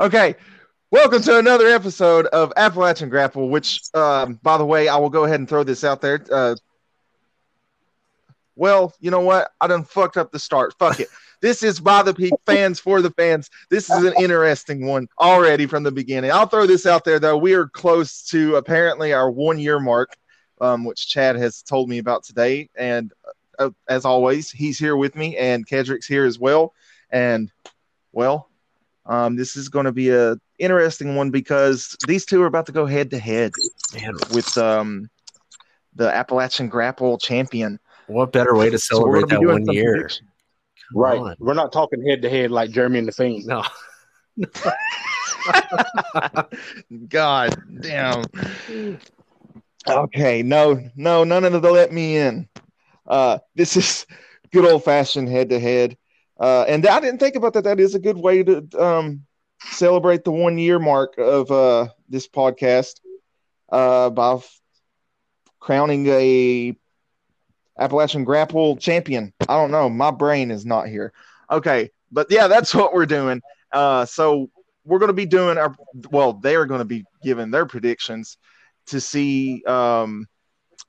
Okay. Welcome to another episode of Appalachian Grapple, which, um, by the way, I will go ahead and throw this out there. Uh, well, you know what? I done fucked up the start. Fuck it. This is by the fans for the fans. This is an interesting one already from the beginning. I'll throw this out there, though. We are close to apparently our one year mark, um, which Chad has told me about today. And uh, as always, he's here with me, and Kedrick's here as well. And, well, um, this is going to be a interesting one because these two are about to go head to head with um, the Appalachian Grapple champion. what better way to celebrate gonna that one year? predictions. Right. on. We're not talking head to head like Jeremy and the Fiend. No. God damn. Okay, no, no, none of the let me in. Uh, this is good old fashioned head to head. Uh, and I didn't think about that. That is a good way to um, celebrate the one year mark of uh, this podcast uh, by f- crowning a Appalachian Grapple champion. I don't know. My brain is not here. Okay, but yeah, that's what we're doing. Uh, so we're going to be doing our well. They are going to be giving their predictions to see um,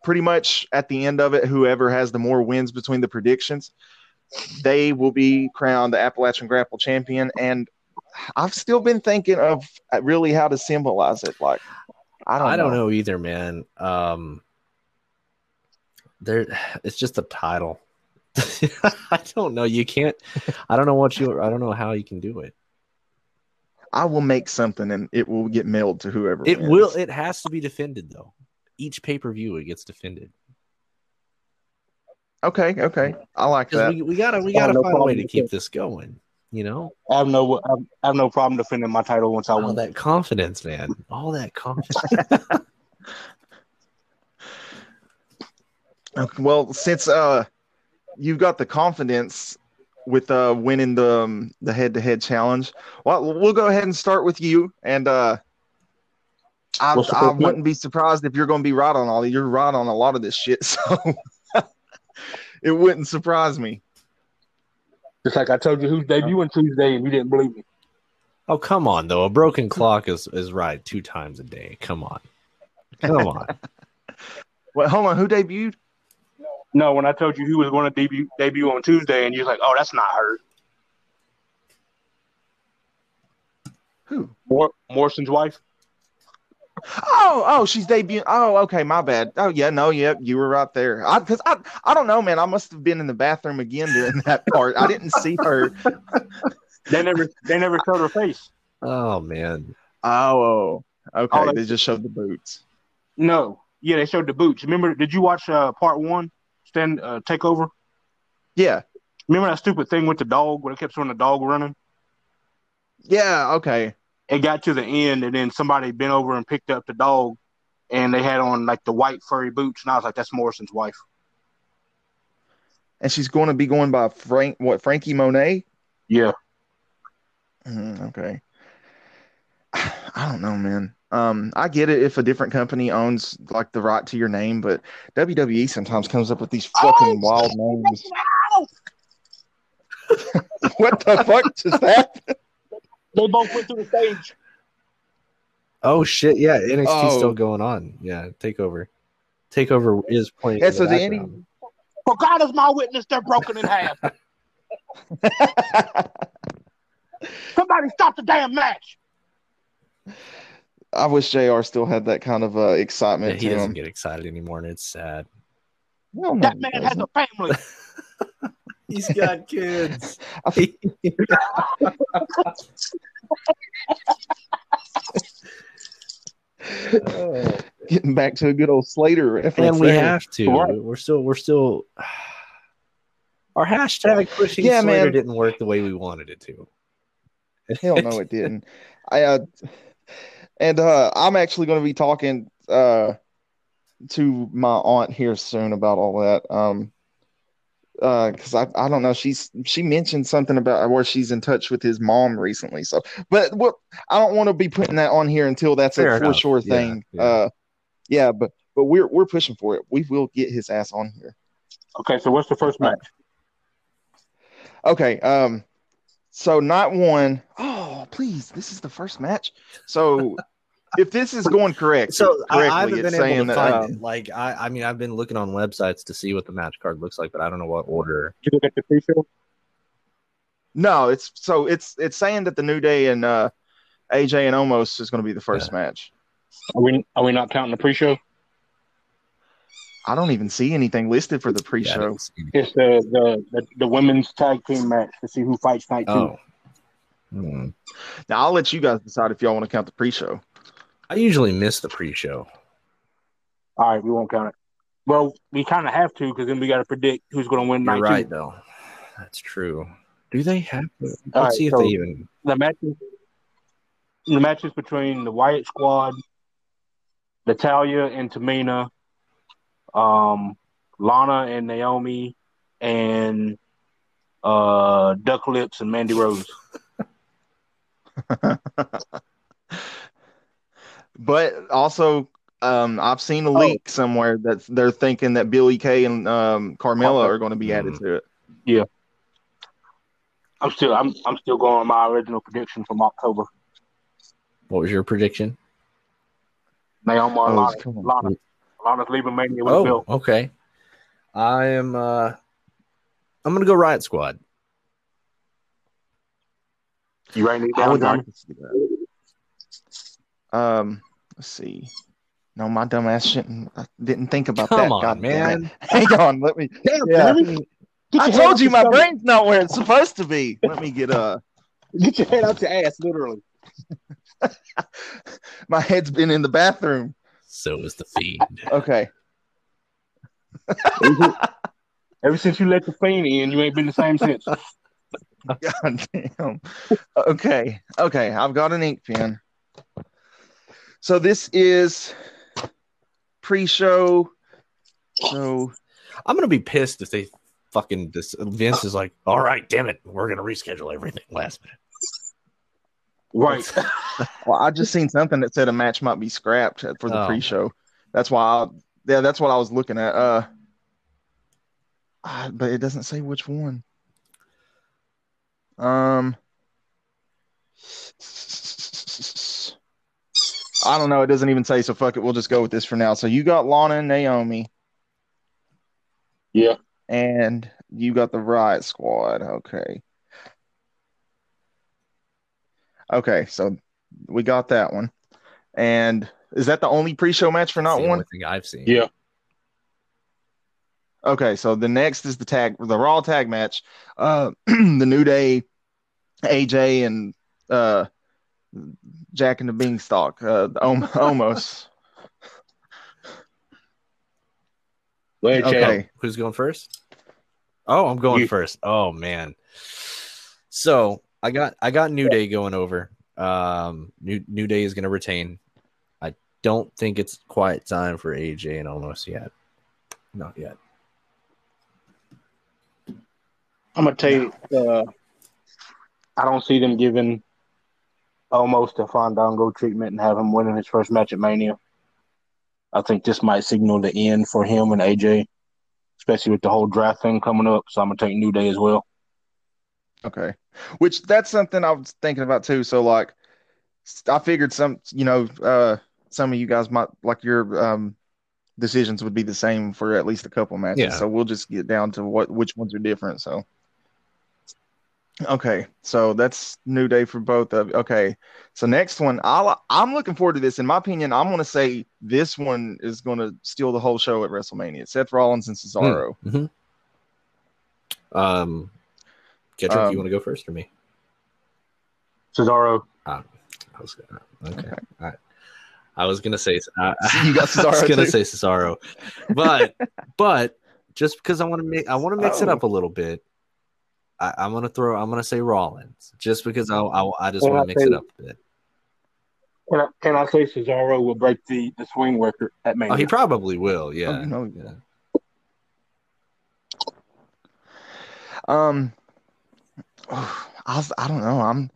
pretty much at the end of it, whoever has the more wins between the predictions, they will be crowned the Appalachian Grapple champion. And I've still been thinking of really how to symbolize it. Like, I don't, I don't know. know either, man. Um, there, it's just a title. I don't know. You can't. I don't know what you. I don't know how you can do it. I will make something and it will get mailed to whoever. It wins. will. It has to be defended though. Each pay per view, it gets defended. Okay, okay. I like Because that. we, we gotta we gotta have no find a way to keep it. this going. You know, I have no I have- I have no problem defending my title once I all win. that confidence, man. All that confidence. Okay, well, since uh, you've got the confidence with uh winning the um, the head to head challenge, well, we'll go ahead and start with you. And uh, I, I wouldn't be surprised if you're going to be right on all. You're right on a lot of this shit, so it wouldn't surprise me. Just like I told you who's debuting Tuesday and you didn't believe me. Oh come on, though. A broken clock is is right two times a day. Come on, come on. Well, hold on, who debuted? No, when I told you who was going to debut debut on Tuesday and you're like, oh, that's not her. Who? Mor- Morrison's wife. Oh, oh, she's debuting. Oh, okay, my bad. Oh, yeah, no, yeah, you were right there. I, cause I, I don't know, man. I must have been in the bathroom again during that part. I didn't see her. They never they never showed her face. Oh man. Oh, okay. Oh, they just showed the boots. No. Yeah, they showed the boots. Remember? Did you watch uh, part one? Stand uh, takeover. Yeah, Remember that stupid thing with the dog where it kept showing the dog running? yeah, okay. It got to the end, and then somebody bent over and picked up the dog, and they had on like the white furry boots, and I was like, "That's Morrison's wife." And she's going to be going by Frank, what Franky Monet? Yeah, Mhm, okay. I don't know, man. Um, I get it if a different company owns like the right to your name, but WWE sometimes comes up with these fucking wild names. what the fuck just happened? They both went through the stage. Oh shit! Yeah, NXT Oh. still going on. Yeah, takeover. Takeover is playing. Yeah, in the so the any- For God is my witness, they're broken in half. Somebody stop the damn match. I wish JR still had that kind of uh, Yeah, excitement he to doesn't him. get excited anymore, and it's sad. Well, That man has doesn't. a family. He's got kids. I Getting back to a good old Slater reference. and we there. have to. Right. We're still. We're still. Our hashtag pushing Yeah, Slater man. didn't work the way we wanted it to. Hell no, it didn't. I uh, and uh, I'm actually going to be talking uh to my aunt here soon about all that. Um, uh, because I I don't know. She's she mentioned something about where she's in touch with his mom recently. So, but what I don't want to be putting that on here until that's Fair a for sure thing. yeah. Uh, yeah, but but we're we're pushing for it. We will get his ass on here. Okay, so what's the first match? Okay. Um. So not one, oh please, this is the first match. So if this is going correct, So I, correctly, I haven't been able saying to that, find um, it. Like I, I mean, I've been looking on websites to see what the match card looks like, but I don't know what order. Did you look at the pre-show? No, it's so it's it's saying that the New Day and uh, AJ and Omos is going to be the first match. Are we are we not counting the pre-show? I don't even see anything listed for the pre-show. didn't see it. It's the, the the the women's tag team match to see who fights night two. Oh. Hmm. Now I'll let you guys decide if y'all want to count the pre-show. I usually miss the pre-show. All right, we won't count it. Well, we kind of have to because then we got to predict who's going to win You're night right, though. That's true. Do they have to? Let's All right, see if so- they even. The matches, the matches between the Riott Squad, Natalya and Tamina, um, Lana and Naomi, and uh, Duck Lips and Mandy Rose. But also, um, I've seen Oh. a leak somewhere that they're thinking that Billie Kay and um, Carmella are going to be added Mhm. to it. Yeah, I'm still I'm I'm still going on my original prediction from October. What was your prediction? Naomi Oh, Lana. Lana. Lana's leaving Mania with Oh, bill. okay. I am. uh I'm gonna go Riott Squad. You writing it I down, would like to see that. Um, let's see. No, my dumb ass shouldn't. I didn't think about Come that. on, God man. Hang on. Let me. Damn, Yeah. Jeremy. Get I told you my stomach. brain's not where it's supposed to be. Let me get uh Get your head out your ass, literally. my head's been in the bathroom. So is the fiend. Okay. Ever since you let the fiend in, you ain't been the same since. God damn. Okay. Okay. I've got an ink pen. So this is pre-show. So I'm gonna be pissed if they fucking this Vince is like, all right, damn it, we're gonna reschedule everything last minute. Right. well, I just seen something that said a match might be scrapped for the Oh. pre-show. That's why I yeah, that's what I was looking at. Uh ah, but it doesn't say which one. Um I don't know. It doesn't even say, so fuck it. We'll just go with this for now. So you got Lana and Naomi, Yeah. and you got the Riott Squad. Okay. Okay, so we got that one. And is that the only pre-show match for That's not the one? only thing I've seen. Yeah. Okay, so the next is the tag, the Raw tag match. Uh, the New Day, AJ, and uh, Jack and the Beanstalk. Uh, Omos. Go ahead, Chad. Okay. Who's going first? Oh, I'm going You. first. Oh man. So I got I got New Day going over. Um New New Day is gonna retain. I don't think it's quite time for AJ and Omos yet. Not yet. I'm gonna tell you, uh, I don't see them giving Omos a Fandango treatment and have him winning his first match at Mania. I think this might signal the end for him and AJ, especially with the whole draft thing coming up. So I'm gonna take New Day as well. Okay. Which that's something I was thinking about too. So like I figured some, you know, uh some of you guys might like your um decisions would be the same for at least a couple matches. Yeah. So we'll just get down to what which ones are different. So Okay, so that's new day for both of. Okay, so next one, I'll, I'm looking forward to this. In my opinion, I'm going to say this one is going to steal the whole show at WrestleMania. Seth Rollins and Cesaro. hmm Um Kendrick, Um, you want to go first or me? Cesaro. I was gonna okay. I, I was gonna say I, You got I was gonna too? say Cesaro, but but just because I want to make I want to mix it Oh. up a little bit, I, I'm gonna throw I'm gonna say Rollins just because I I, I just want to mix tell it up a bit. Can I, can I say Cesaro will break the, the swing record at Mania? Oh, he probably will. Yeah. Oh, you know yeah. Um, I I don't know. I'm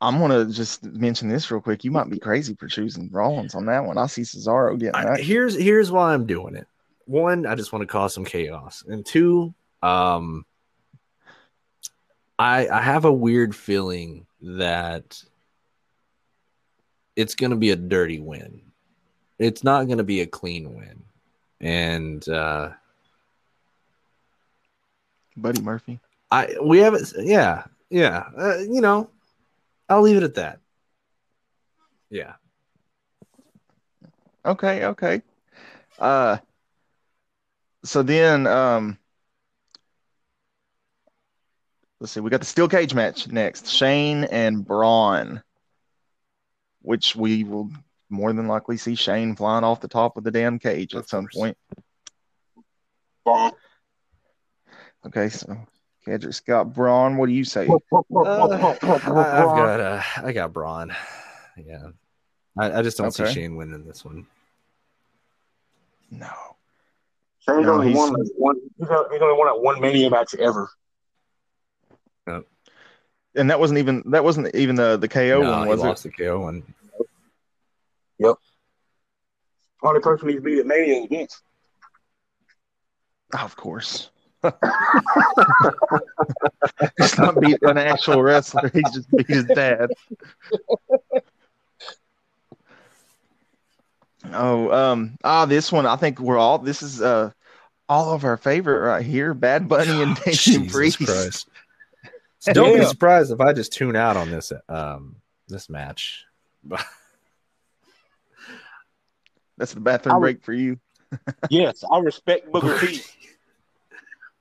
I'm gonna just mention this real quick. You might be crazy for choosing Rollins on that one. I see Cesaro getting I, here's here's why I'm doing it. One, I just want to cause some chaos, and two, um, I I have a weird feeling that it's going to be a dirty win. It's not going to be a clean win. And uh Buddy Murphy. I we haven't yeah, yeah. Uh, you know, I'll leave it at that. Yeah. Okay, okay. Uh so then um let's see, we got the steel cage match next. Shane and Braun. Which we will more than likely see Shane flying off the top of the damn cage at some point. Braun. Okay, so Kedrick's got Braun. What do you say? Uh, I, I've got uh, I got Braun. Yeah. I, I just don't Okay. see Shane winning this one. No. Shane's No, only he's- won one. He's only, he's only won at one mania match ever. And that wasn't even that wasn't even the the KO no, one, he was it? lost the KO one. Yep. Only person he's beat at mania is Vince. Oh, of course. He's not beat an actual wrestler. He just beat his dad. Oh, um, ah, this one. I think we're all. This is uh, all of our favorite right here. Bad Bunny and Damian Jesus Priest. Christ. So don't be surprised if I just tune out on this um this match. That's the bathroom I break for you. Yes, I respect Booker T.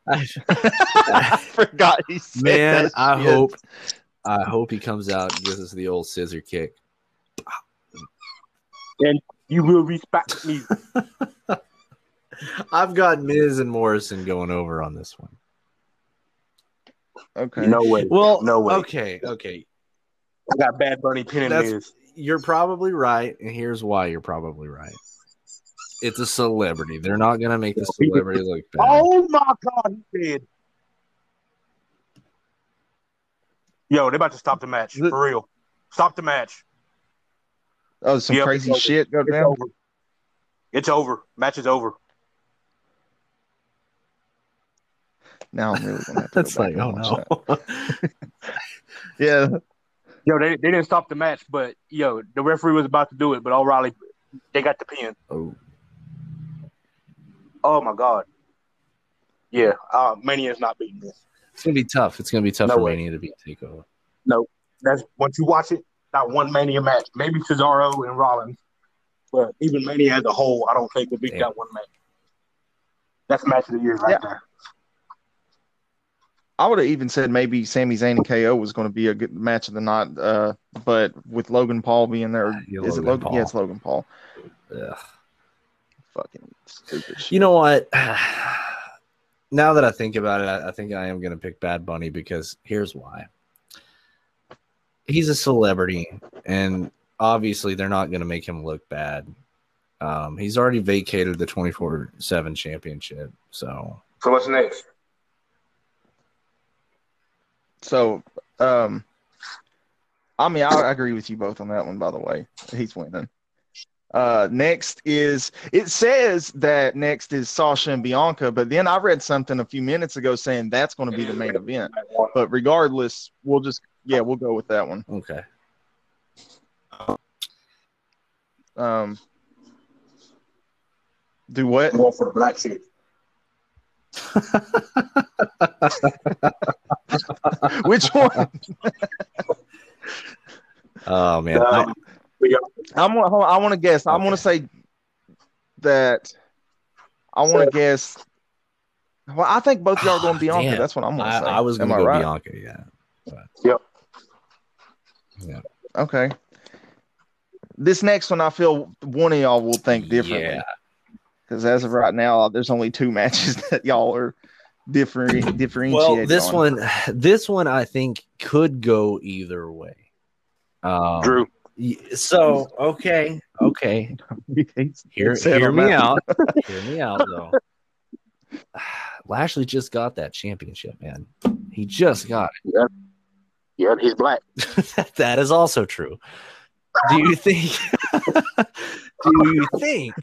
I forgot he said Man, that I shit. hope I hope he comes out and gives us the old scissor kick. And you will respect me. I've got Miz and Morrison going over on this one. Okay. No way. Well, No way. Okay, okay. I got Bad Bunny pinning That's- You're probably right, and here's why you're probably right. It's a celebrity. They're not gonna make the celebrity look bad. Oh my God, he did. Yo, they're about to stop the match The- for real. Stop the match. Oh, some Yep, crazy shit go It's down. over. It's over. Match is over. Now I'm really gonna have to. That's go back like, oh and watch that. no. Yeah. Yo, they, they didn't stop the match, but yo, the referee was about to do it, but O'Reilly, they got the pin. oh, Oh my God. Yeah, uh, Mania is not beating this. it's gonna be tough. It's gonna be tough No for way. Mania to beat Takeover. No, that's once you watch it, not one Mania match. Maybe Cesaro and Rollins, but even Mania as a whole, I don't think will beat Yeah. that one match. That's match of the year right Yeah. there. I would have even said maybe Sami Zayn and KO was going to be a good match of the night, uh, but with Logan Paul being there, Yeah, is it Logan Logan? Paul. Yeah, it's Logan Paul. Ugh. Fucking stupid shit. You know what? Now that I think about it, I, I think I am going to pick Bad Bunny because here's why. He's a celebrity, and obviously they're not going to make him look bad. Um, he's already vacated the 24 7 championship. So, So what's next? So, um, I mean, I, I agree with you both on that one. By the way, he's winning. Uh, next is it says that next is Sasha and Bianca, but then I read something a few minutes ago saying that's going to be the main event. But regardless, we'll just yeah, we'll go with that one. okay. Um, do what? I'm for the black chick. Which one? Oh, man. I- Um, we got I'm gonna, hold on, I want to guess. I want to say that. I want to guess. Well, I think both y'all are going Ah, Bianca. damn. That's what I'm going to I, say. I was going Am to I go right? Bianca. Yeah. Okay. This next one, I feel one of y'all will think differently. Yeah. Because as of right now, there's only two matches that y'all are different differentiating. Well, this on. one, this one, I think could go either way. Um, Drew. So okay, okay. Hear, hear me out. hear me out, though. Lashley just got that championship, man. He just got Yeah, he's black. that is also true. Do you think? do you think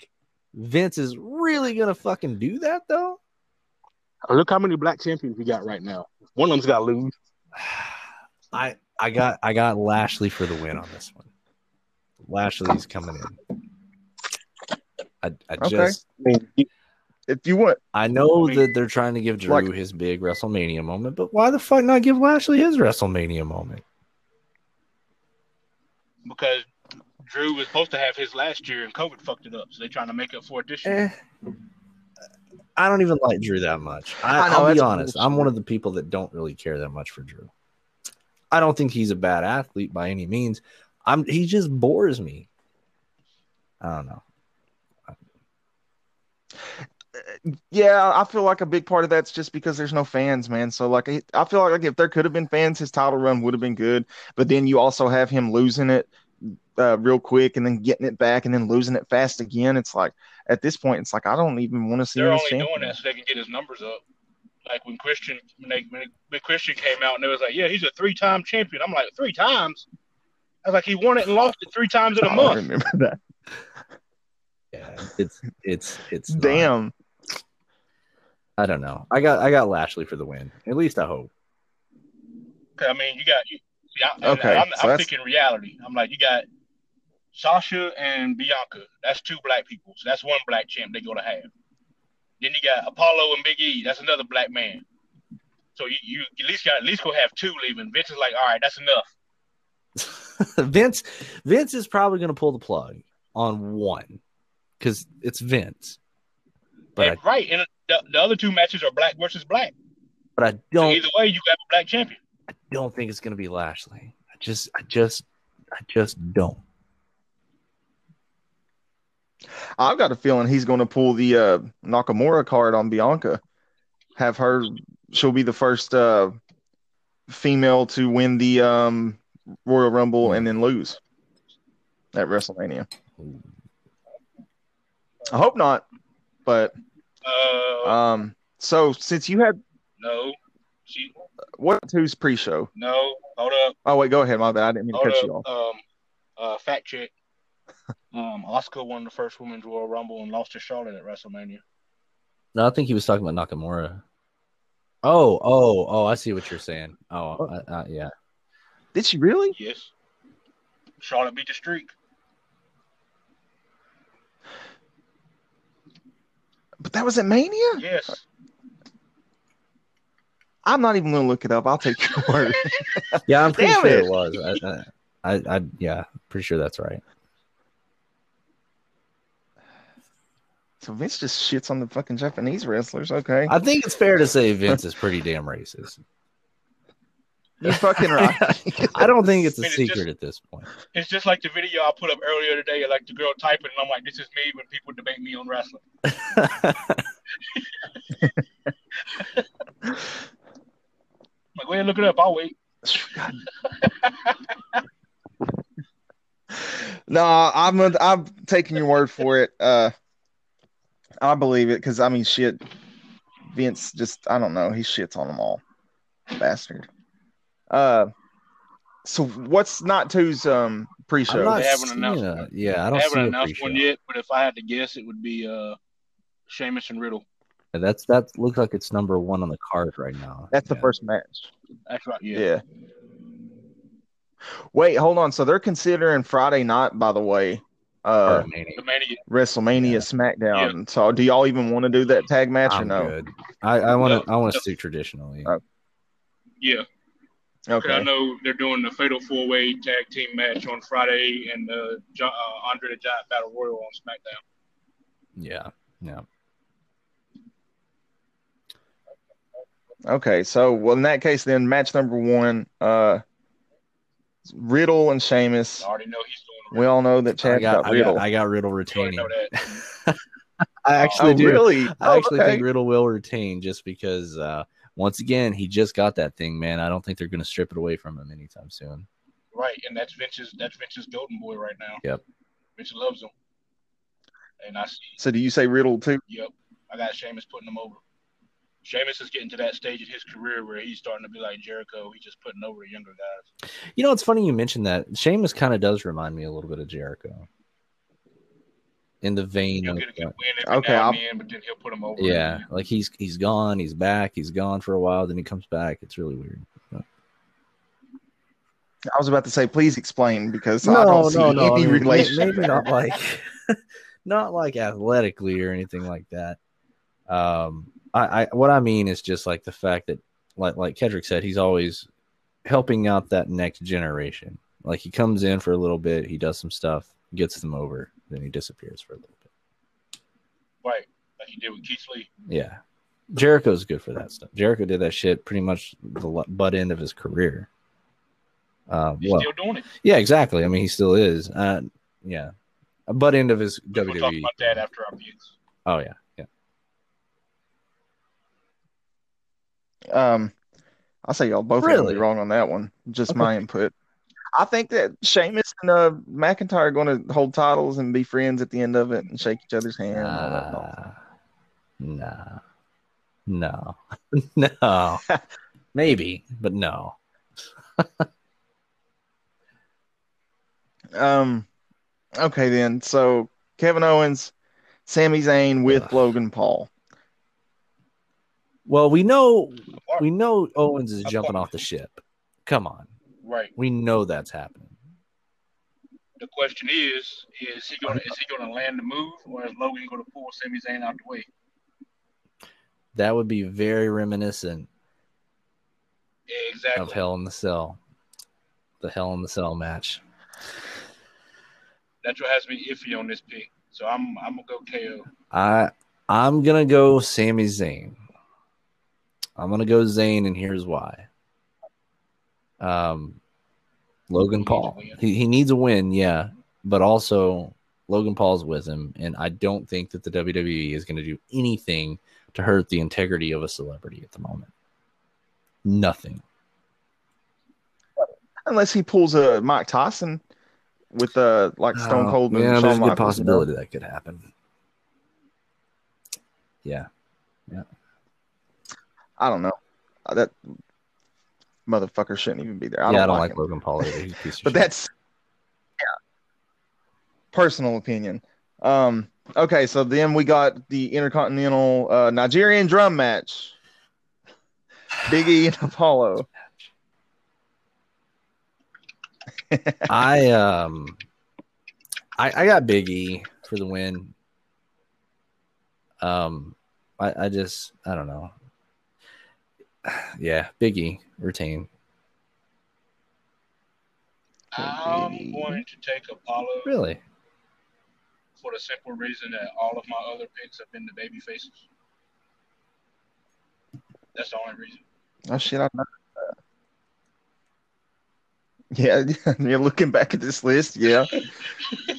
Vince is really gonna fucking do that though? Oh, look how many black champions we got right now. One of them's got to lose. I I got I got Lashley for the win on this one. Lashley's coming in. I, I Okay. just I mean, If you want, I know I mean, that they're trying to give Drew like- his big WrestleMania moment, but why the fuck not give Lashley his WrestleMania moment? because Drew was supposed to have his last year and COVID fucked it up. So they're trying to make up for it this year. Eh, I don't even like Drew that much. I, I know, will be that's honest. I'm one of the people that don't really care that much for Drew. I don't think he's a bad athlete by any means. I'm he just bores me. I don't know. yeah, I feel like a big part of that's just because there's no fans, man. So like, I I feel like if there could have been fans, his title run would have been good. But then you also have him losing it uh, real quick and then getting it back and then losing it fast again. It's like at this point, it's like I don't even want to see They're him only doing champion. that so they can get his numbers up. Like when Christian, when, they, when, when Christian came out and it was like, yeah, he's a three-time champion. I'm like, three times? I was like, he won it and lost it three times in a I month. remember that. Yeah, it's it's it's not- Damn. I don't know. I got I got Lashley for the win. At least I hope. I mean, you got you. See, I, Okay, I'm, so I'm thinking reality. I'm like, you got Sasha and Bianca. That's two black people. So that's one black champ they're gonna have. Then you got Apollo and Big E. That's another black man. So you, you at least got at least gonna have two leaving. Vince is like, all right, that's enough. Vince Vince is probably going to pull the plug on one because it's Vince. But I, right, and the, the other two matches are black versus black. but I don't either way, you got a black champion. I don't think it's going to be Lashley. I just I just I just don't. I've got a feeling he's going to pull the uh, Nakamura card on Bianca. Have her, she'll be the first uh, female to win the um, Royal Rumble and then lose at WrestleMania. I hope not, but Uh, um, so since you had no, she, what who's pre-show? no, hold up. Oh wait, go ahead. My bad. I didn't mean to Hold cut you off. Um, uh, fact check. Um, Asuka won the first women's Royal Rumble and lost to Charlotte at WrestleMania. No, I think he was talking about Nakamura. Oh, oh, oh! I see what you're saying. Oh, I, I, yeah. Did she really? Yes. Charlotte beat the streak. But that was at Mania. Yes. I'm not even going to look it up. I'll take your word. Yeah, I'm pretty Damn sure it. it, was. I, I, I, yeah, pretty sure that's right. So Vince just shits on the fucking Japanese wrestlers. Okay, I think it's fair to say Vince is pretty damn racist. you're fucking right. I don't think it's a I mean, it's secret just- at this point. It's just like the video I put up earlier today, like the girl typing, and I'm like, this is me when people debate me on wrestling. I'm like, go ahead, look it up. I'll wait. no, I'm i I'm taking your word for it. Uh, I believe it because I mean, shit. Vince just I don't know. He shits on them all, bastard. Uh, so what's not two's um I'm pre-show? not They haven't seeing announced a- yeah, I I don't haven't see announced one yet, but if I had to guess, it would be uh, Sheamus and Riddle. Yeah, That's that looks like it's number one on the card right now. That's the first match. That's right. Yeah. Yeah. Wait, hold on. So they're considering Friday night, by the way, uh, Or Mania. The WrestleMania Yeah. SmackDown. So do y'all even want to do that tag match or I'm no? good. I, I want to. No. I want to stick traditionally. Uh, Okay. I know they're doing the Fatal Four Way Tag Team match on Friday and uh, Jo- uh, Andre the Giant Battle Royal on SmackDown. Yeah, yeah. Okay. So well, in that case, then match number one, uh, Riddle and Sheamus. I already know he's doing. We all know that I Chad got, got, I Riddle. got. I got Riddle retaining. already. I actually oh, do. really? I Oh, actually okay. think Riddle will retain just because. Uh, once again, he just got that thing, man. I don't think they're going to strip it away from him anytime soon. Right, and that's Vince's. That's Vince's golden boy right now. Yep. Vince loves him. And I see. So do you say Riddle too? Yep. I got Sheamus putting him over. Sheamus is getting to that stage in his career where he's starting to be like Jericho. He's just putting over the younger guys. You know, it's funny you mentioned that. Sheamus kind of does remind me a little bit of Jericho. In the vein He'll of, get a good win every Okay, now I'll- and then, but then he'll put him over. yeah, again. like he's he's gone, he's back, he's gone for a while, then he comes back. It's really weird. But- I was about to say, please explain because I don't see any I mean, relation. Maybe not like, not like athletically or anything like that. Um, I, I what I mean is just like the fact that, like like Kedrick said, he's always helping out that next generation. Like he comes in for a little bit, he does some stuff, gets them over, then he disappears for a little bit. Right. Like he did with Keith Lee. Yeah, Jericho's good for that stuff. Jericho did that shit pretty much the butt end of his career. He's well, still doing it. yeah, exactly. I mean, he still is. Uh, yeah, butt end of his We'll talk WWE. about that after our views. Oh yeah, yeah. Um, I'll say y'all both Really? wrong on that one. Just Okay. my input. I think that Sheamus and uh, McIntyre are going to hold titles and be friends at the end of it and shake each other's hand. Nah, no, no, no. Maybe, but no. Um, okay then. So Kevin Owens, Sami Zayn with Ugh. Logan Paul. Well, we know we know Owens is jumping off the ship. Come on, Right. we know that's happening. The question is, is he gonna is he gonna land the move or is Logan gonna pull Sami Zayn out the way? That would be very reminiscent Yeah, exactly. of Hell in the Cell, the Hell in the Cell match. That's what has me iffy on this pick. So I'm I'm gonna go KO. I I'm gonna go Sami Zayn. I'm gonna go Zayn, and here's why. Um, Logan He Paul. win. He he needs a win, yeah, but also Logan Paul's with him, and I don't think that the WWE is gonna do anything to hurt the integrity of a celebrity at the moment. Nothing. Unless he pulls a Mike Tyson with uh like Stone Oh, Cold and yeah, Shawn there's a good Michaels, you know? possibility that could happen. Yeah, yeah. I don't know. Uh, That motherfucker shouldn't even be there. I yeah, don't, I don't like, like. Logan Paul either. He's a piece of But shit. that's yeah, personal opinion. Um, okay, so then we got the Intercontinental uh, Nigerian drum match. Big E and Apollo. I um I I got Big E for the win. Um I I just I don't know. Yeah, Biggie retain. I'm Okay. going to take Apollo Really? for the simple reason that all of my other picks have been the baby faces. That's the only reason. Oh shit! I know that. Yeah, you're looking back at this list. Yeah.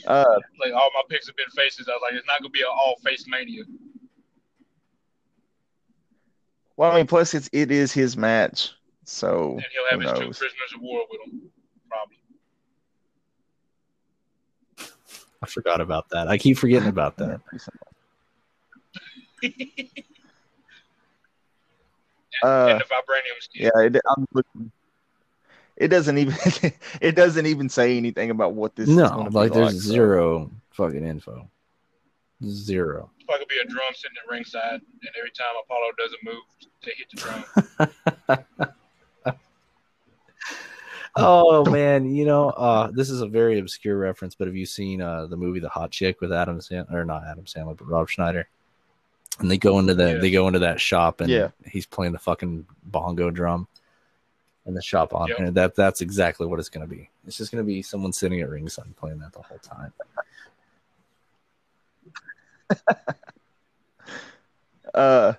Uh, Like all my picks have been faces. I was like, it's not gonna be an all face mania. Well, I mean, plus it's it is his match, so And he'll have who his two prisoners of war with him. Probably. I forgot about that. I keep forgetting about that. Uh, and the vibranium skin. yeah, it, I'm looking. It doesn't even it doesn't even say anything about what this is No, gonna be like there's so- zero fucking info. Zero. It's probably gonna be a drum sitting at ringside, and every time Apollo doesn't move, they hit the drum. Oh man, you know, uh, this is a very obscure reference, but have you seen uh, the movie The Hot Chick with Adam Sandler or not Adam Sandler, but Rob Schneider? And they go into the Yes. they go into that shop and Yeah. he's playing the fucking bongo drum in the shop on Yep. and that that's exactly what it's gonna be. It's just gonna be someone sitting at ringside playing that the whole time. Uh,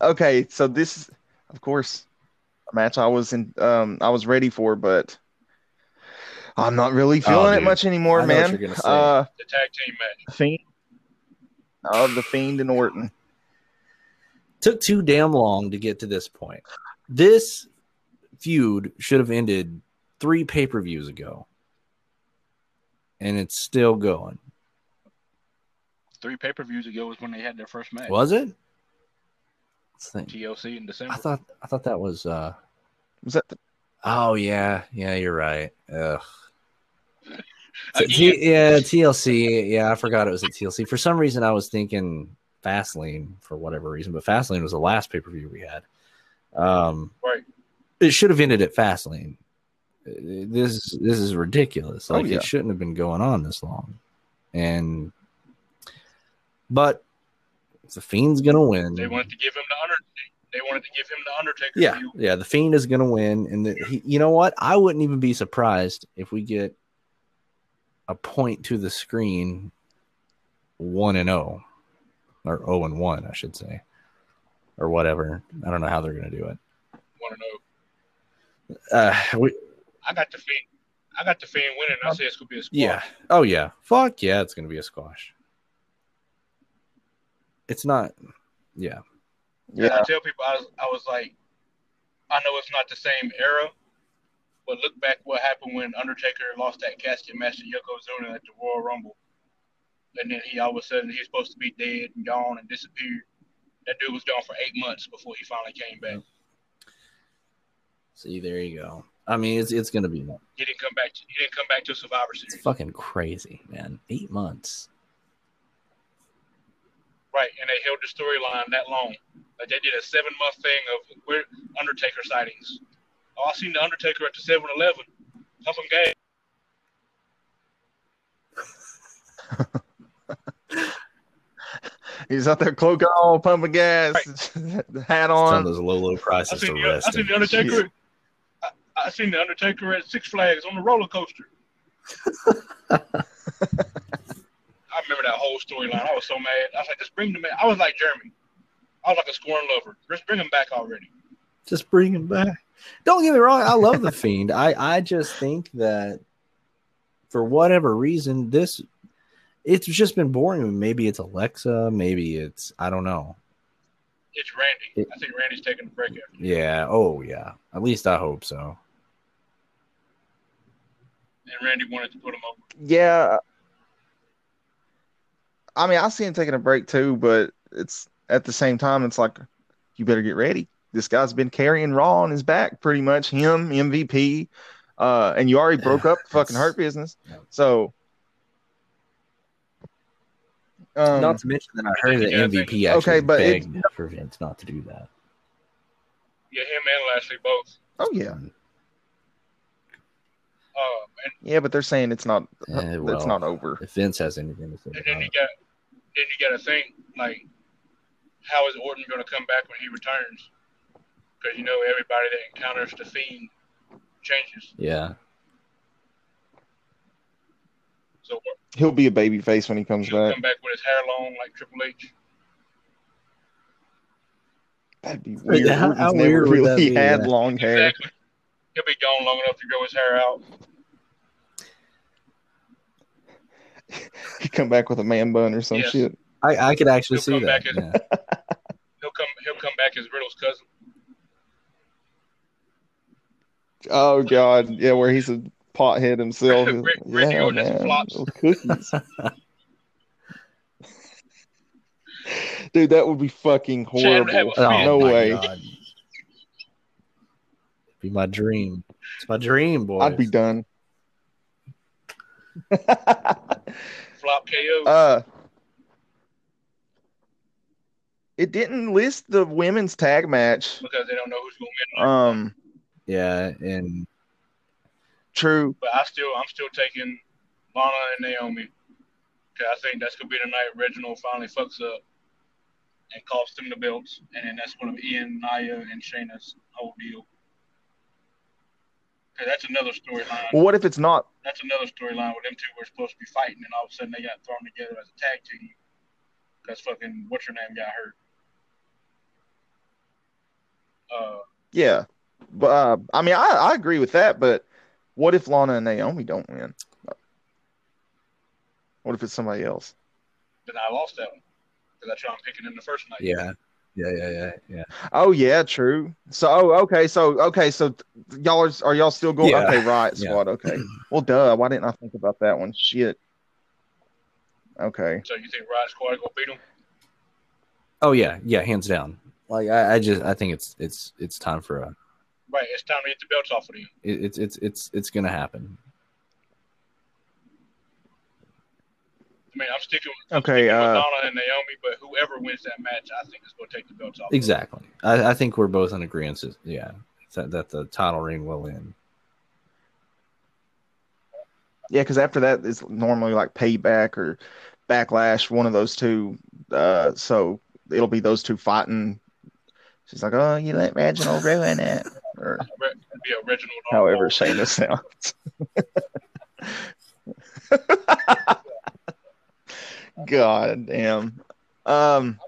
okay, so this is, of course, a match I was in. Um, I was ready for, but I'm not really feeling it Oh, dude. much anymore, I man. you're gonna say. Uh, The tag team match. Fiend. Oh, the Fiend and Orton. Took too damn long to get to this point. This feud should have ended three pay-per-views ago. And it's still going. Three pay per views ago was when they had their first match. Was it? Think. TLC in December. I thought I thought that was uh Was that the, oh yeah, yeah, you're right. Ugh. Again, T- yeah, TLC. Yeah, I forgot it was at TLC. For some reason I was thinking Fastlane for whatever reason, but Fastlane was the last pay-per-view we had. Um Right. it should have ended at Fastlane. this this is ridiculous. Oh, Like yeah. it shouldn't have been going on this long. And but the fiend's gonna win. They wanted to give him the under. They wanted to give him the Undertaker. Yeah, yeah. The fiend is gonna win, and the, he, you know what? I wouldn't even be surprised if we get a point to the screen, one and zero, or zero and one, I should say, or whatever. I don't know how they're gonna do it. Want to know? Uh, we, I got the fiend. I got the fiend winning. I say it's gonna be a squash. yeah. Oh yeah. Fuck yeah! It's gonna be a squash. It's not. Yeah. And I tell people I was, I was like, I know it's not the same era, but look back what happened when Undertaker lost that casket match to Yokozuna at the Royal Rumble, and then he all of a sudden he's supposed to be dead and gone and disappeared. That dude was gone for eight months before he finally came back. See, there you go. I mean, it's it's gonna be He didn't come back. To, he didn't come back to Survivor Series. it's Series, fucking crazy, man. Eight months. Right? And they held the storyline that long. Like they did a seven month thing of where Undertaker sightings. Oh, I seen the Undertaker at the 7-Eleven. Pumping gas. He's out there cloak on, pumping gas, the hat It's on on. those low low prices seen, to the, I rest. seen the Undertaker. I, I seen the Undertaker at Six Flags on the roller coaster. I remember that whole storyline. I was so mad. I was like, just bring them back. I was like Jeremy. I was like a scorn lover. Just bring him back already. Just bring him back. Don't get me wrong. I love the fiend. I I just think that for whatever reason, this it's just been boring. Maybe it's Alexa. Maybe it's I don't know. It's Randy. I think Randy's taking a break after. Yeah. Oh yeah. At least I hope so. And Randy wanted to put him over. Yeah. I mean, I see him taking a break too, but it's at the same time, it's like you better get ready. This guy's been carrying Raw on his back pretty much. Him, MVP, uh, and you already broke up the fucking It's- hurt business. yeah. So, um, not to mention that I heard that MVP actually Okay, but it- begged for Vince not to do that. Yeah, him and Lashley both. oh yeah, Uh, and, yeah, but they're saying it's not. Eh, it's not over. If Vince has anything to say and then about you got then you got to think like, how is Orton going to come back when he returns? Because you know everybody that encounters the Fiend changes. Yeah. So He'll be a baby face when he comes he'll back. come back with his hair long like Triple H. That'd be weird. How- how weird would that really be, had yeah. long hair. Exactly. He'll be gone long enough to grow his hair out. He come back with a man bun or some Yes. shit. I, I could actually He'll see that. as- yeah. He'll come. He'll come back as Riddle's cousin. Oh god, yeah, where he's a pothead himself. Rick- Randy yeah, Orton man, flops. Oh, cookies. Dude, that would be fucking Chad would have horrible. a fit. Oh, no Oh way. God. Be my dream. It's my dream, boy. I'd be done. Flop KO. uh, it didn't list the women's tag match. because they don't know who's going to win. Um, Yeah, and true. But I still, I'm still taking Lana and Naomi because I think that's gonna be the night Reginald finally fucks up and costs them the belts, and then that's gonna end Nia and Shayna's whole deal. Because that's another storyline. Well, what if it's not? That's another storyline where them two were supposed to be fighting, and all of a sudden they got thrown together as a tag team because fucking what's your name got hurt. Uh, Yeah, but uh, I mean, I, I agree with that. But what if Lana and Naomi don't win? What if it's somebody else? then I lost that one because I'm picking in the first night. yeah, yeah, yeah, yeah, yeah. Oh yeah, true. So oh, okay, so okay, so y'all are, are y'all still going? Yeah. Okay, right, Yeah. squad. Okay. Well, duh. Why didn't I think about that one? Shit. Okay. So you think Riott Squad gonna beat them? Oh yeah, yeah, hands down. Like I, I just I think it's it's it's time for a Right, it's time to get the belts off of you. it, it's it's it's it's gonna happen. I mean, I'm sticking with, I'm Okay, sticking with uh, Donna and Naomi, but whoever wins that match, I think is going to take the belts off. Exactly. I, I think we're both in agreement. Yeah, that, that the title reign will end. Yeah, because after that it's normally like payback or backlash, one of those two. Uh, so it'll be those two fighting. She's like, "Oh, you let Reginald ruin it," or be a Reginald. however Arnold. Shayna sounds. God damn. Um,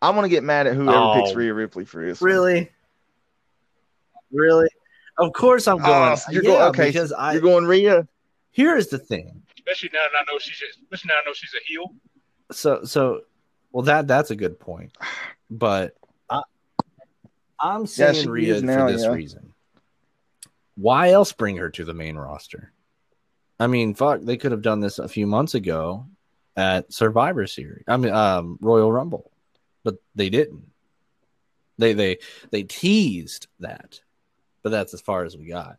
I'm gonna get mad at whoever picks Oh. Rhea Ripley for this. one. Really? Really? Of course I'm going. Oh, so you're yeah, going okay. because I You're going Rhea. here is the thing. Especially now that I know she's especially now I know she's a heel. So so well that that's a good point. But I I'm Yeah, saying she Rhea is for this yeah. reason. Why else bring her to the main roster? I mean, fuck, they could have done this a few months ago at Survivor Series. I mean, um, Royal Rumble, but they didn't. They they they teased that, but that's as far as we got.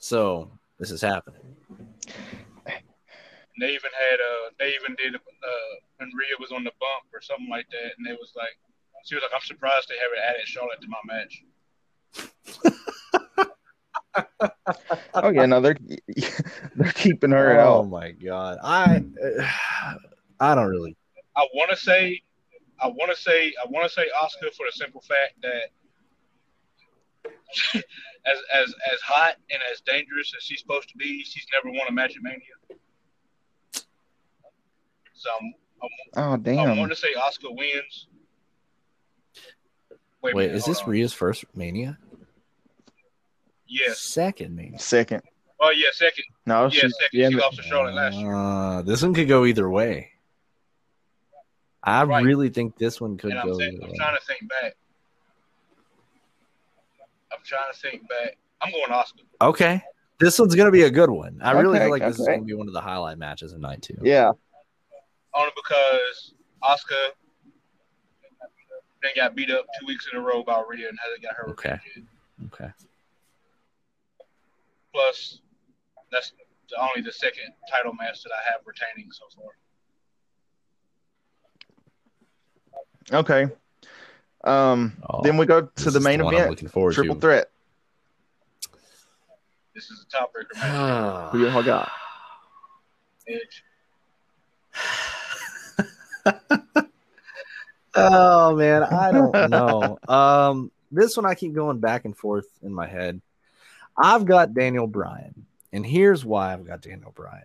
So this is happening. And they even had uh they even did uh when Rhea was on the bump or something like that, and it was like she was like, I'm surprised they haven't added Charlotte to my match. Oh yeah, no, they're they're keeping her oh out. my god, I uh, I don't really. I want to say, I want to say, I want to say Asuka for the simple fact that as as as hot and as dangerous as she's supposed to be, she's never won a match at Mania. So I'm, I'm, Oh damn, I want to say Asuka wins. a Wait, minute, is this on. Rhea's first Mania? Yes. Second Mania. Second. Oh yeah, second. No, Yeah, she's second. yeah, She lost to Charlotte last year. Uh, this one could go either way. I Right. really think this one could And I'm, go saying, either I'm way. trying to think back. I'm trying to think back. I'm going Asuka. Okay. This one's gonna be a good one. I really Okay, feel like this is gonna be one of the highlight matches of night two. yeah. Only because Asuka then got beat up two weeks in a row by Rhea and hasn't got her Okay. revenge. Okay. Plus, that's the, only the second title match that I have retaining so far. Okay. Um. Oh, then we go to the is main one I'm event. looking forward Triple to. threat. This is a tiebreaker match. Who y'all got? Edge. oh man, I don't know. Um, this one I keep going back and forth in my head. I've got Daniel Bryan, and here's why I've got Daniel Bryan.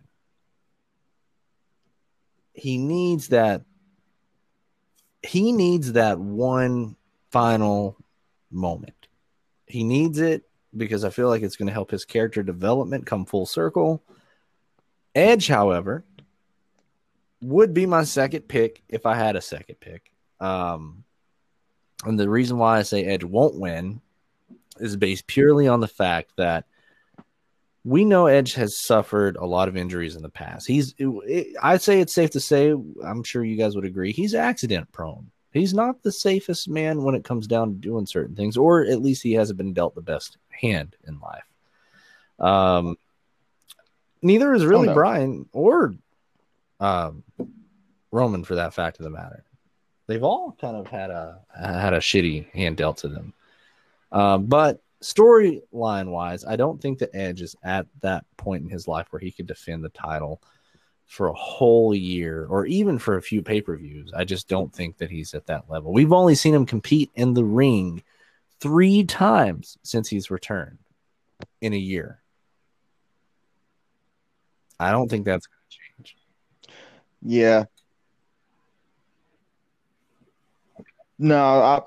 He needs that. He needs that one final moment. He needs it because I feel like it's going to help his character development come full circle. Edge, however, would be my second pick if I had a second pick. Um, and the reason why I say Edge won't win is based purely on the fact that we know Edge has suffered a lot of injuries in the past. He's, it, it- I'd say it's safe to say, I'm sure you guys would agree, he's accident prone. He's not the safest man when it comes down to doing certain things, or at least he hasn't been dealt the best hand in life. Um, neither is really no. Bryan or um, Roman for that fact of the matter. They've all kind of had a had a shitty hand dealt to them. Uh, but storyline wise, I don't think that Edge is at that point in his life where he could defend the title for a whole year or even for a few pay per views. I just don't think that he's at that level. We've only seen him compete in the ring three times since he's returned in a year. I don't think that's going to change. Yeah. No, I.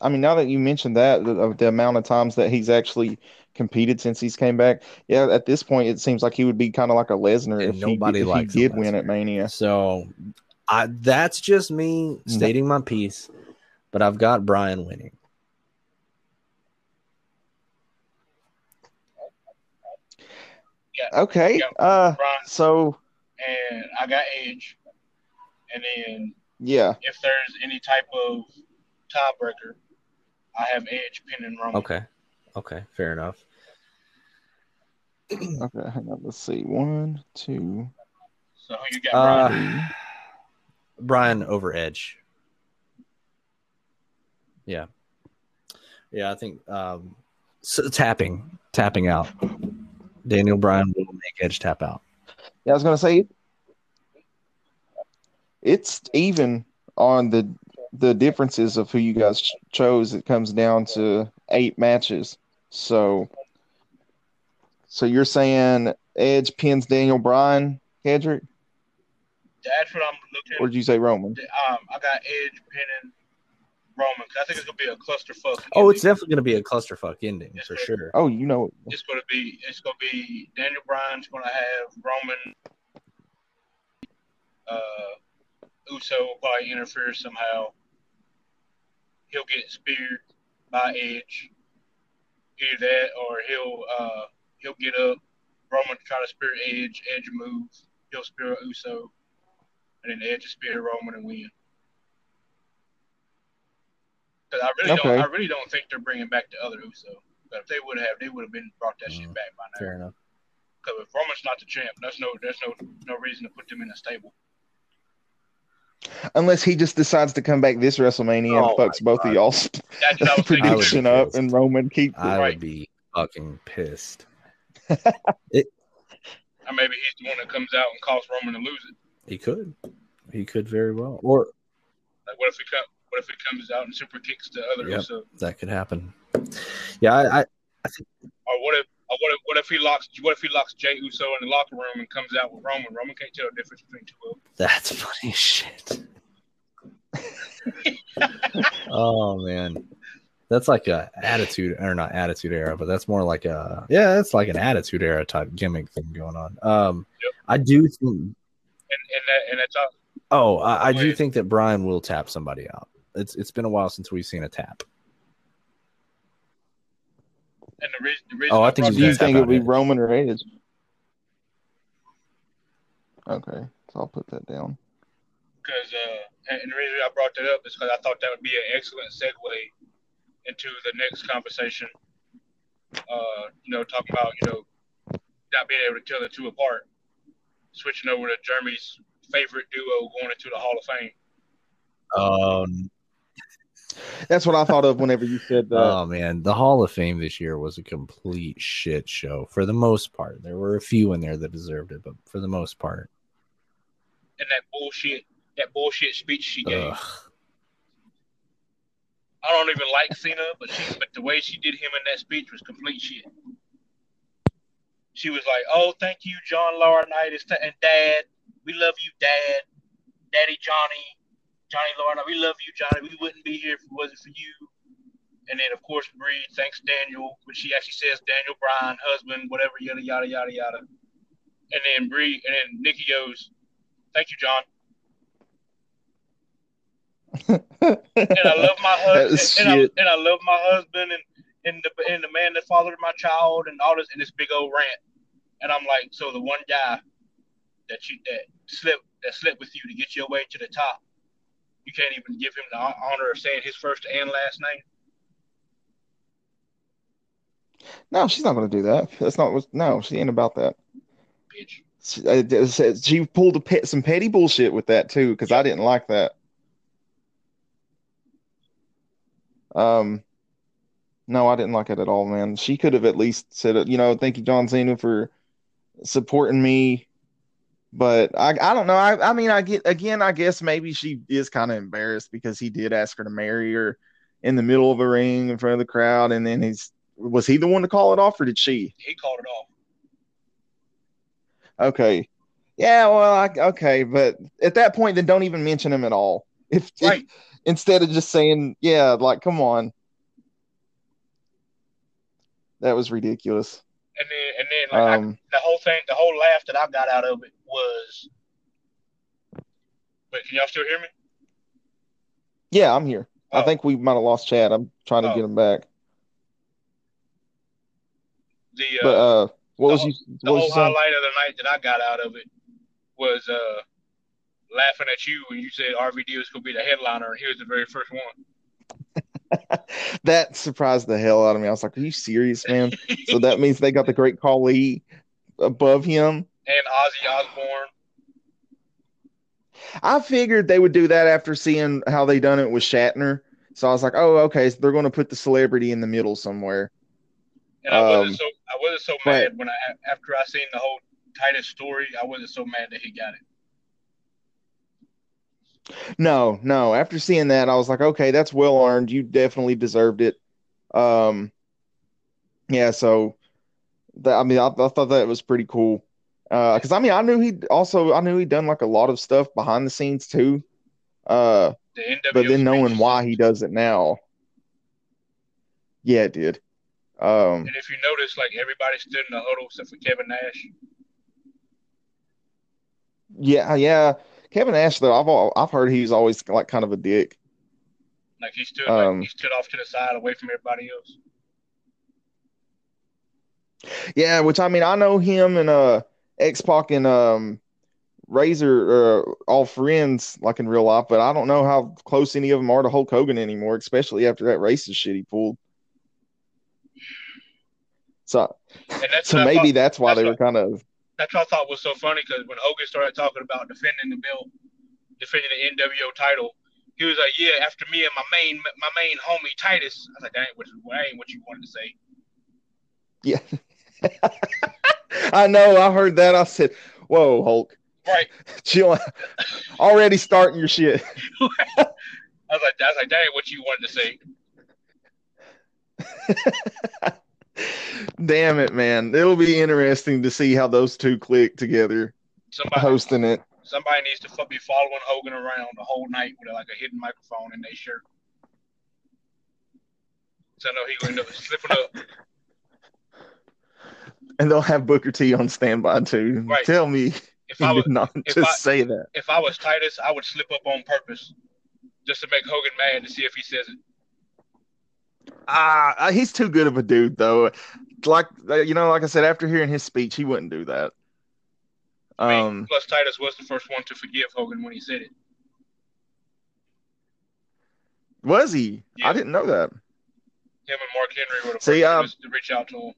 I mean, now that you mentioned that, the, the amount of times that he's actually competed since he's came back, yeah, at this point, it seems like he would be kind of like a Lesnar And if he, nobody if he likes a did win at Mania. So I that's just me stating my piece, but I've got Bryan winning. Okay. Yeah. Uh. Brian So and I got Edge. And then yeah. if there's any type of tiebreaker, I have Edge pinning Roman. Okay. Okay, fair enough. Okay. Hang on. Let's see. One, two. So who you got, Brian? Uh, Bryan over Edge. Yeah. Yeah, I think um so tapping tapping out. Daniel Bryan will make Edge tap out. Yeah, I was gonna say it's even on the the differences of who you guys ch- chose. It comes down to eight matches. So, so you're saying Edge pins Daniel Bryan, Kendrick, That's what I'm looking. or did you say Roman? Um, I got Edge pinning Roman 'cause I think it's gonna be a clusterfuck. Oh, it's definitely going to be a clusterfuck ending Yes, for sir. sure. Oh, you know, It's gonna be it's gonna be Daniel Bryan's gonna have Roman. Uh, Uso will probably interfere somehow. He'll get speared by Edge. Either that, or he'll uh he'll get up. Roman try to spear Edge. Edge moves. He'll spear Uso, and then Edge will spear Roman and win. Because I really Okay. don't, I really don't think they're bringing back the other Uso. But if they would have, they would have been brought that shit Mm. back by now. Fair enough. Because if Roman's not the champ, there's no there's no no reason to put them in a stable. Unless he just decides to come back this WrestleMania Oh and fucks both of y'all's That's what I was thinking. I would prediction up, and Roman keep. I Right. would be fucking pissed. Or maybe he's the one that comes out and causes Roman to lose it. He could. He could very well. Or Like what if he come, what if he comes out and super kicks the other Yep. Uso? that could happen. Yeah, I, I Or what if or what if what if he locks what if he locks Jay Uso in the locker room and comes out with Roman? Roman can't tell the difference between two of them. that's funny shit. oh man. That's like a attitude or not attitude era, but that's more like a yeah, that's like an attitude era type gimmick thing going on. Um Yep. I do think And and that and that's all. oh, I, I do think that Brian will tap somebody out. It's it's been a while since we've seen a tap. And the the reason Oh, I I think brought Do you think it'll be. Roman or Edge? Okay, so I'll put that down. because uh, and and the reason I brought that up is because I thought that would be an excellent segue into the next conversation. Uh, you know, talking about you know not being able to tell the two apart, switching over to Jeremy's favorite duo going into the Hall of Fame. Um That's what I thought of whenever you said that. Oh man, the Hall of Fame this year was a complete shit show for the most part. There were a few in there that deserved it, but for the most part, And that bullshit, that bullshit speech she gave. ugh. I don't even like Cena, but she, but the way she did him in that speech was complete shit. She was like, "Oh, thank you, John Laurinaitis and Dad. We love you, Dad, Daddy Johnny, Johnny Laurinaitis. We love you, Johnny. We wouldn't be here if it wasn't for you." And then, of course, Brie thanks Daniel, which she actually says Daniel Bryan, husband, whatever, yada yada yada yada. And then Brie, and then Nikki goes, "Thank you, John." and I love my husband, and, I, and I love my husband, and and the and the man that fathered my child, and all this, and this big old rant. And I'm like, so the one guy that you that slept that slipped with you to get your way to the top, you can't even give him the honor of saying his first and last name. No, she's not going to do that. That's not what. No, she ain't about that. Bitch. She, I- she pulled a pet, some petty bullshit with that too, because I didn't like that. Um, no, I didn't like it at all, man. She could have at least said, you know, thank you, John Cena, for supporting me. But I, I don't know. I, I mean, I get again. I guess maybe she is kind of embarrassed because he did ask her to marry her in the middle of a ring in front of the crowd, and then he's was he the one to call it off, or did she? He called it off. Okay. Yeah, well, I, okay, but at that point, then don't even mention him at all. If, if- instead of just saying, yeah, like, come on, that was ridiculous. And then and then like I, Um, the whole thing, the whole laugh that I got out of it was. But can y'all still hear me? yeah, I'm here. I Oh. think we might have lost Chad. I'm trying to Oh. get him back. The uh, But uh, what the was whole- you? the What was whole highlight of the night that I got out of it was uh laughing at you when you said RVD was gonna be the headliner, and he was the very first one. that surprised the hell out of me. I was like, "Are you serious, man?" so that means they got the great Khali above him. And Ozzy Osbourne. I figured they would do that after seeing how they done it with Shatner. So I was like, "Oh, okay, so they're going to put the celebrity in the middle somewhere." And I Um, wasn't so I wasn't so but- mad when I after I seen the whole Titus story. I wasn't so mad that he got it. No, no. After seeing that, I was like, okay, that's well earned. You definitely deserved it. Um, yeah. So, that, I mean, I, I thought that was pretty cool. Uh, because I mean, I knew he also, I knew he'd done like a lot of stuff behind the scenes too. Uh, The but then knowing why he does it now, yeah, it did. Um, And if you notice, like everybody stood in the huddle except for Kevin Nash. yeah, yeah. Kevin Nash, though, I've al- I've heard he's always like kind of a dick. Like he stood Um, like he stood off to the side away from everybody else. Yeah, which I mean, I know him and uh X Pac and um Razor uh all friends like in real life, but I don't know how close any of them are to Hulk Hogan anymore, especially after that racist shit he pulled. So, And that's so maybe thought- that's why that's they were kind of that's what I thought was so funny because when Hogan started talking about defending the belt, defending the NWO title, he was like, "Yeah, after me and my main my main homie Titus." I was like, "That ain't what that ain't what you wanted to say." yeah. I know, I heard that. I said, "Whoa, Hulk, Right? chill, already starting your shit." I was like, "I was like, ain't what you wanted to say." Damn it, man! It'll be interesting to see how those two click together Somebody hosting it. somebody needs to be following Hogan around the whole night with like a hidden microphone in their shirt. So I know he end up slipping up. And they'll have Booker T on standby too. Right. Tell me If I was not just I- say that. if I was Titus, I would slip up on purpose just to make Hogan mad to see if he says it. Ah, uh, he's too good of a dude, though. Like uh, you know, like I said, after hearing his speech, he wouldn't do that. Um, plus Titus was the first one to forgive Hogan when he said it. was he? Yeah. I didn't know that. Him and Mark Henry were the See, first um, ones to reach out to him.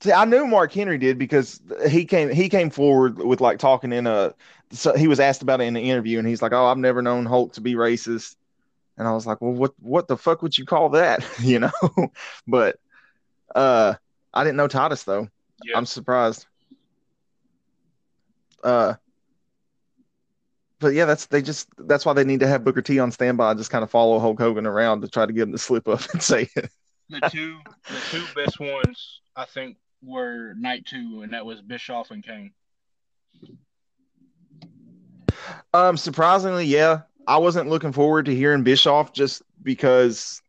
See, I knew Mark Henry did because he came he came forward with like talking in a. So he was asked about it in an interview, and he's like, "Oh, I've never known Hulk to be racist." And I was like, "Well, what what the fuck would you call that?" you know, but uh, I didn't know Titus though. Yeah. I'm surprised. Uh, but yeah, that's they just that's why they need to have Booker T on standby, just kind of follow Hulk Hogan around to try to get him to slip up and say it. The two the two best ones I think were night two, and that was Bischoff and Kane. Um, surprisingly, yeah, I wasn't looking forward to hearing Bischoff just because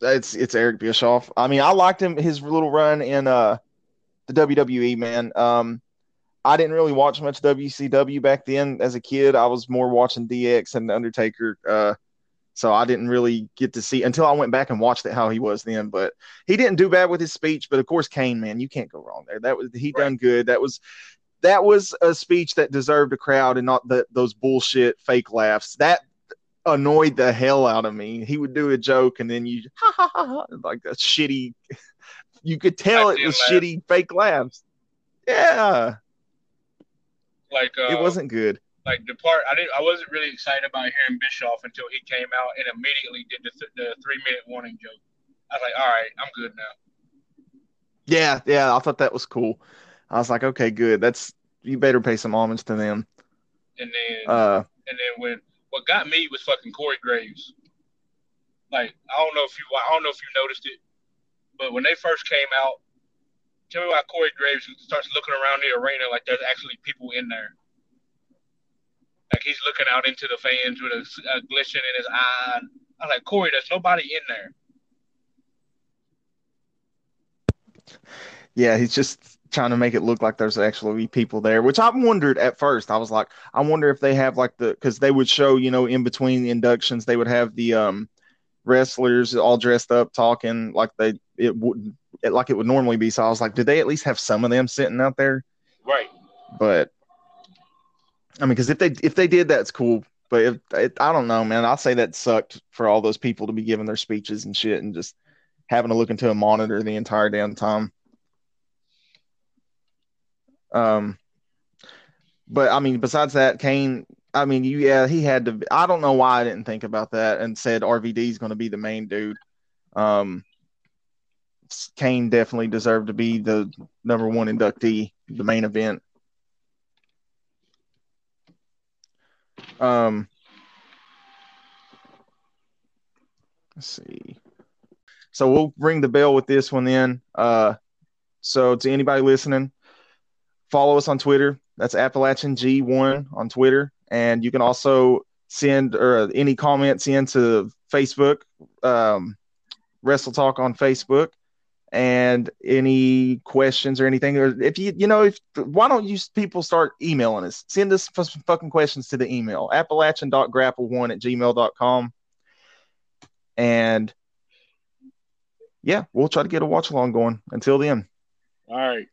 it's it's Eric Bischoff. I mean, I liked him his little run in uh the WWE man. Um, I didn't really watch much WCW back then as a kid. I was more watching DX and Undertaker. Uh, so I didn't really get to see until I went back and watched it how he was then. But he didn't do bad with his speech. But of course, Kane, man, you can't go wrong there. That was he done good. That was that was a speech that deserved a crowd and not the, those bullshit fake laughs. That annoyed the hell out of me. He would do a joke and then you ha ha ha, ha like a shitty. You could tell it was laugh. shitty fake laughs. Yeah, Like uh, it wasn't good. Like the part I didn't I wasn't really excited about hearing Bischoff until he came out and immediately did the, th- the three minute warning joke. I was like, all right, I'm good now. Yeah, yeah, I thought that was cool. I was like, okay, good. That's you better pay some homage to them. And then Uh, and then when what got me was fucking Corey Graves. Like I don't know if you I don't know if you noticed it, but when they first came out, tell me why Corey Graves starts looking around the arena like there's actually people in there. Like he's looking out into the fans with a, a glisten in his eye. I was like, Corey, there's nobody in there. yeah, he's just trying to make it look like there's actually people there, which I wondered at first. I was like, I wonder if they have like the because they would show, you know, in between the inductions, they would have the um wrestlers all dressed up talking like they it wouldn't it, like it would normally be. So I was like, did they at least have some of them sitting out there? Right. But I mean, because if they if they did, that's cool. But if it, I don't know, man, I'll say that sucked for all those people to be giving their speeches and shit and just having to look into a monitor the entire damn time. Um, but I mean, besides that, Kane. I mean, you yeah, he had to. I don't know why I didn't think about that and said RVD is going to be the main dude. Um, Kane definitely deserved to be the number one inductee, the main event. Um, let's see. So we'll ring the bell with this one then. Uh, so to anybody listening, follow us on Twitter. That's Appalachian G1 on Twitter. And you can also send or any comments into Facebook, um, Wrestle Talk on Facebook, and any questions or anything. Or if you, you know, if why don't you people start emailing us? Send us some fucking questions to the email appalachian.grapple1 at gmail.com. And yeah, we'll try to get a watch along going. Until then. All right.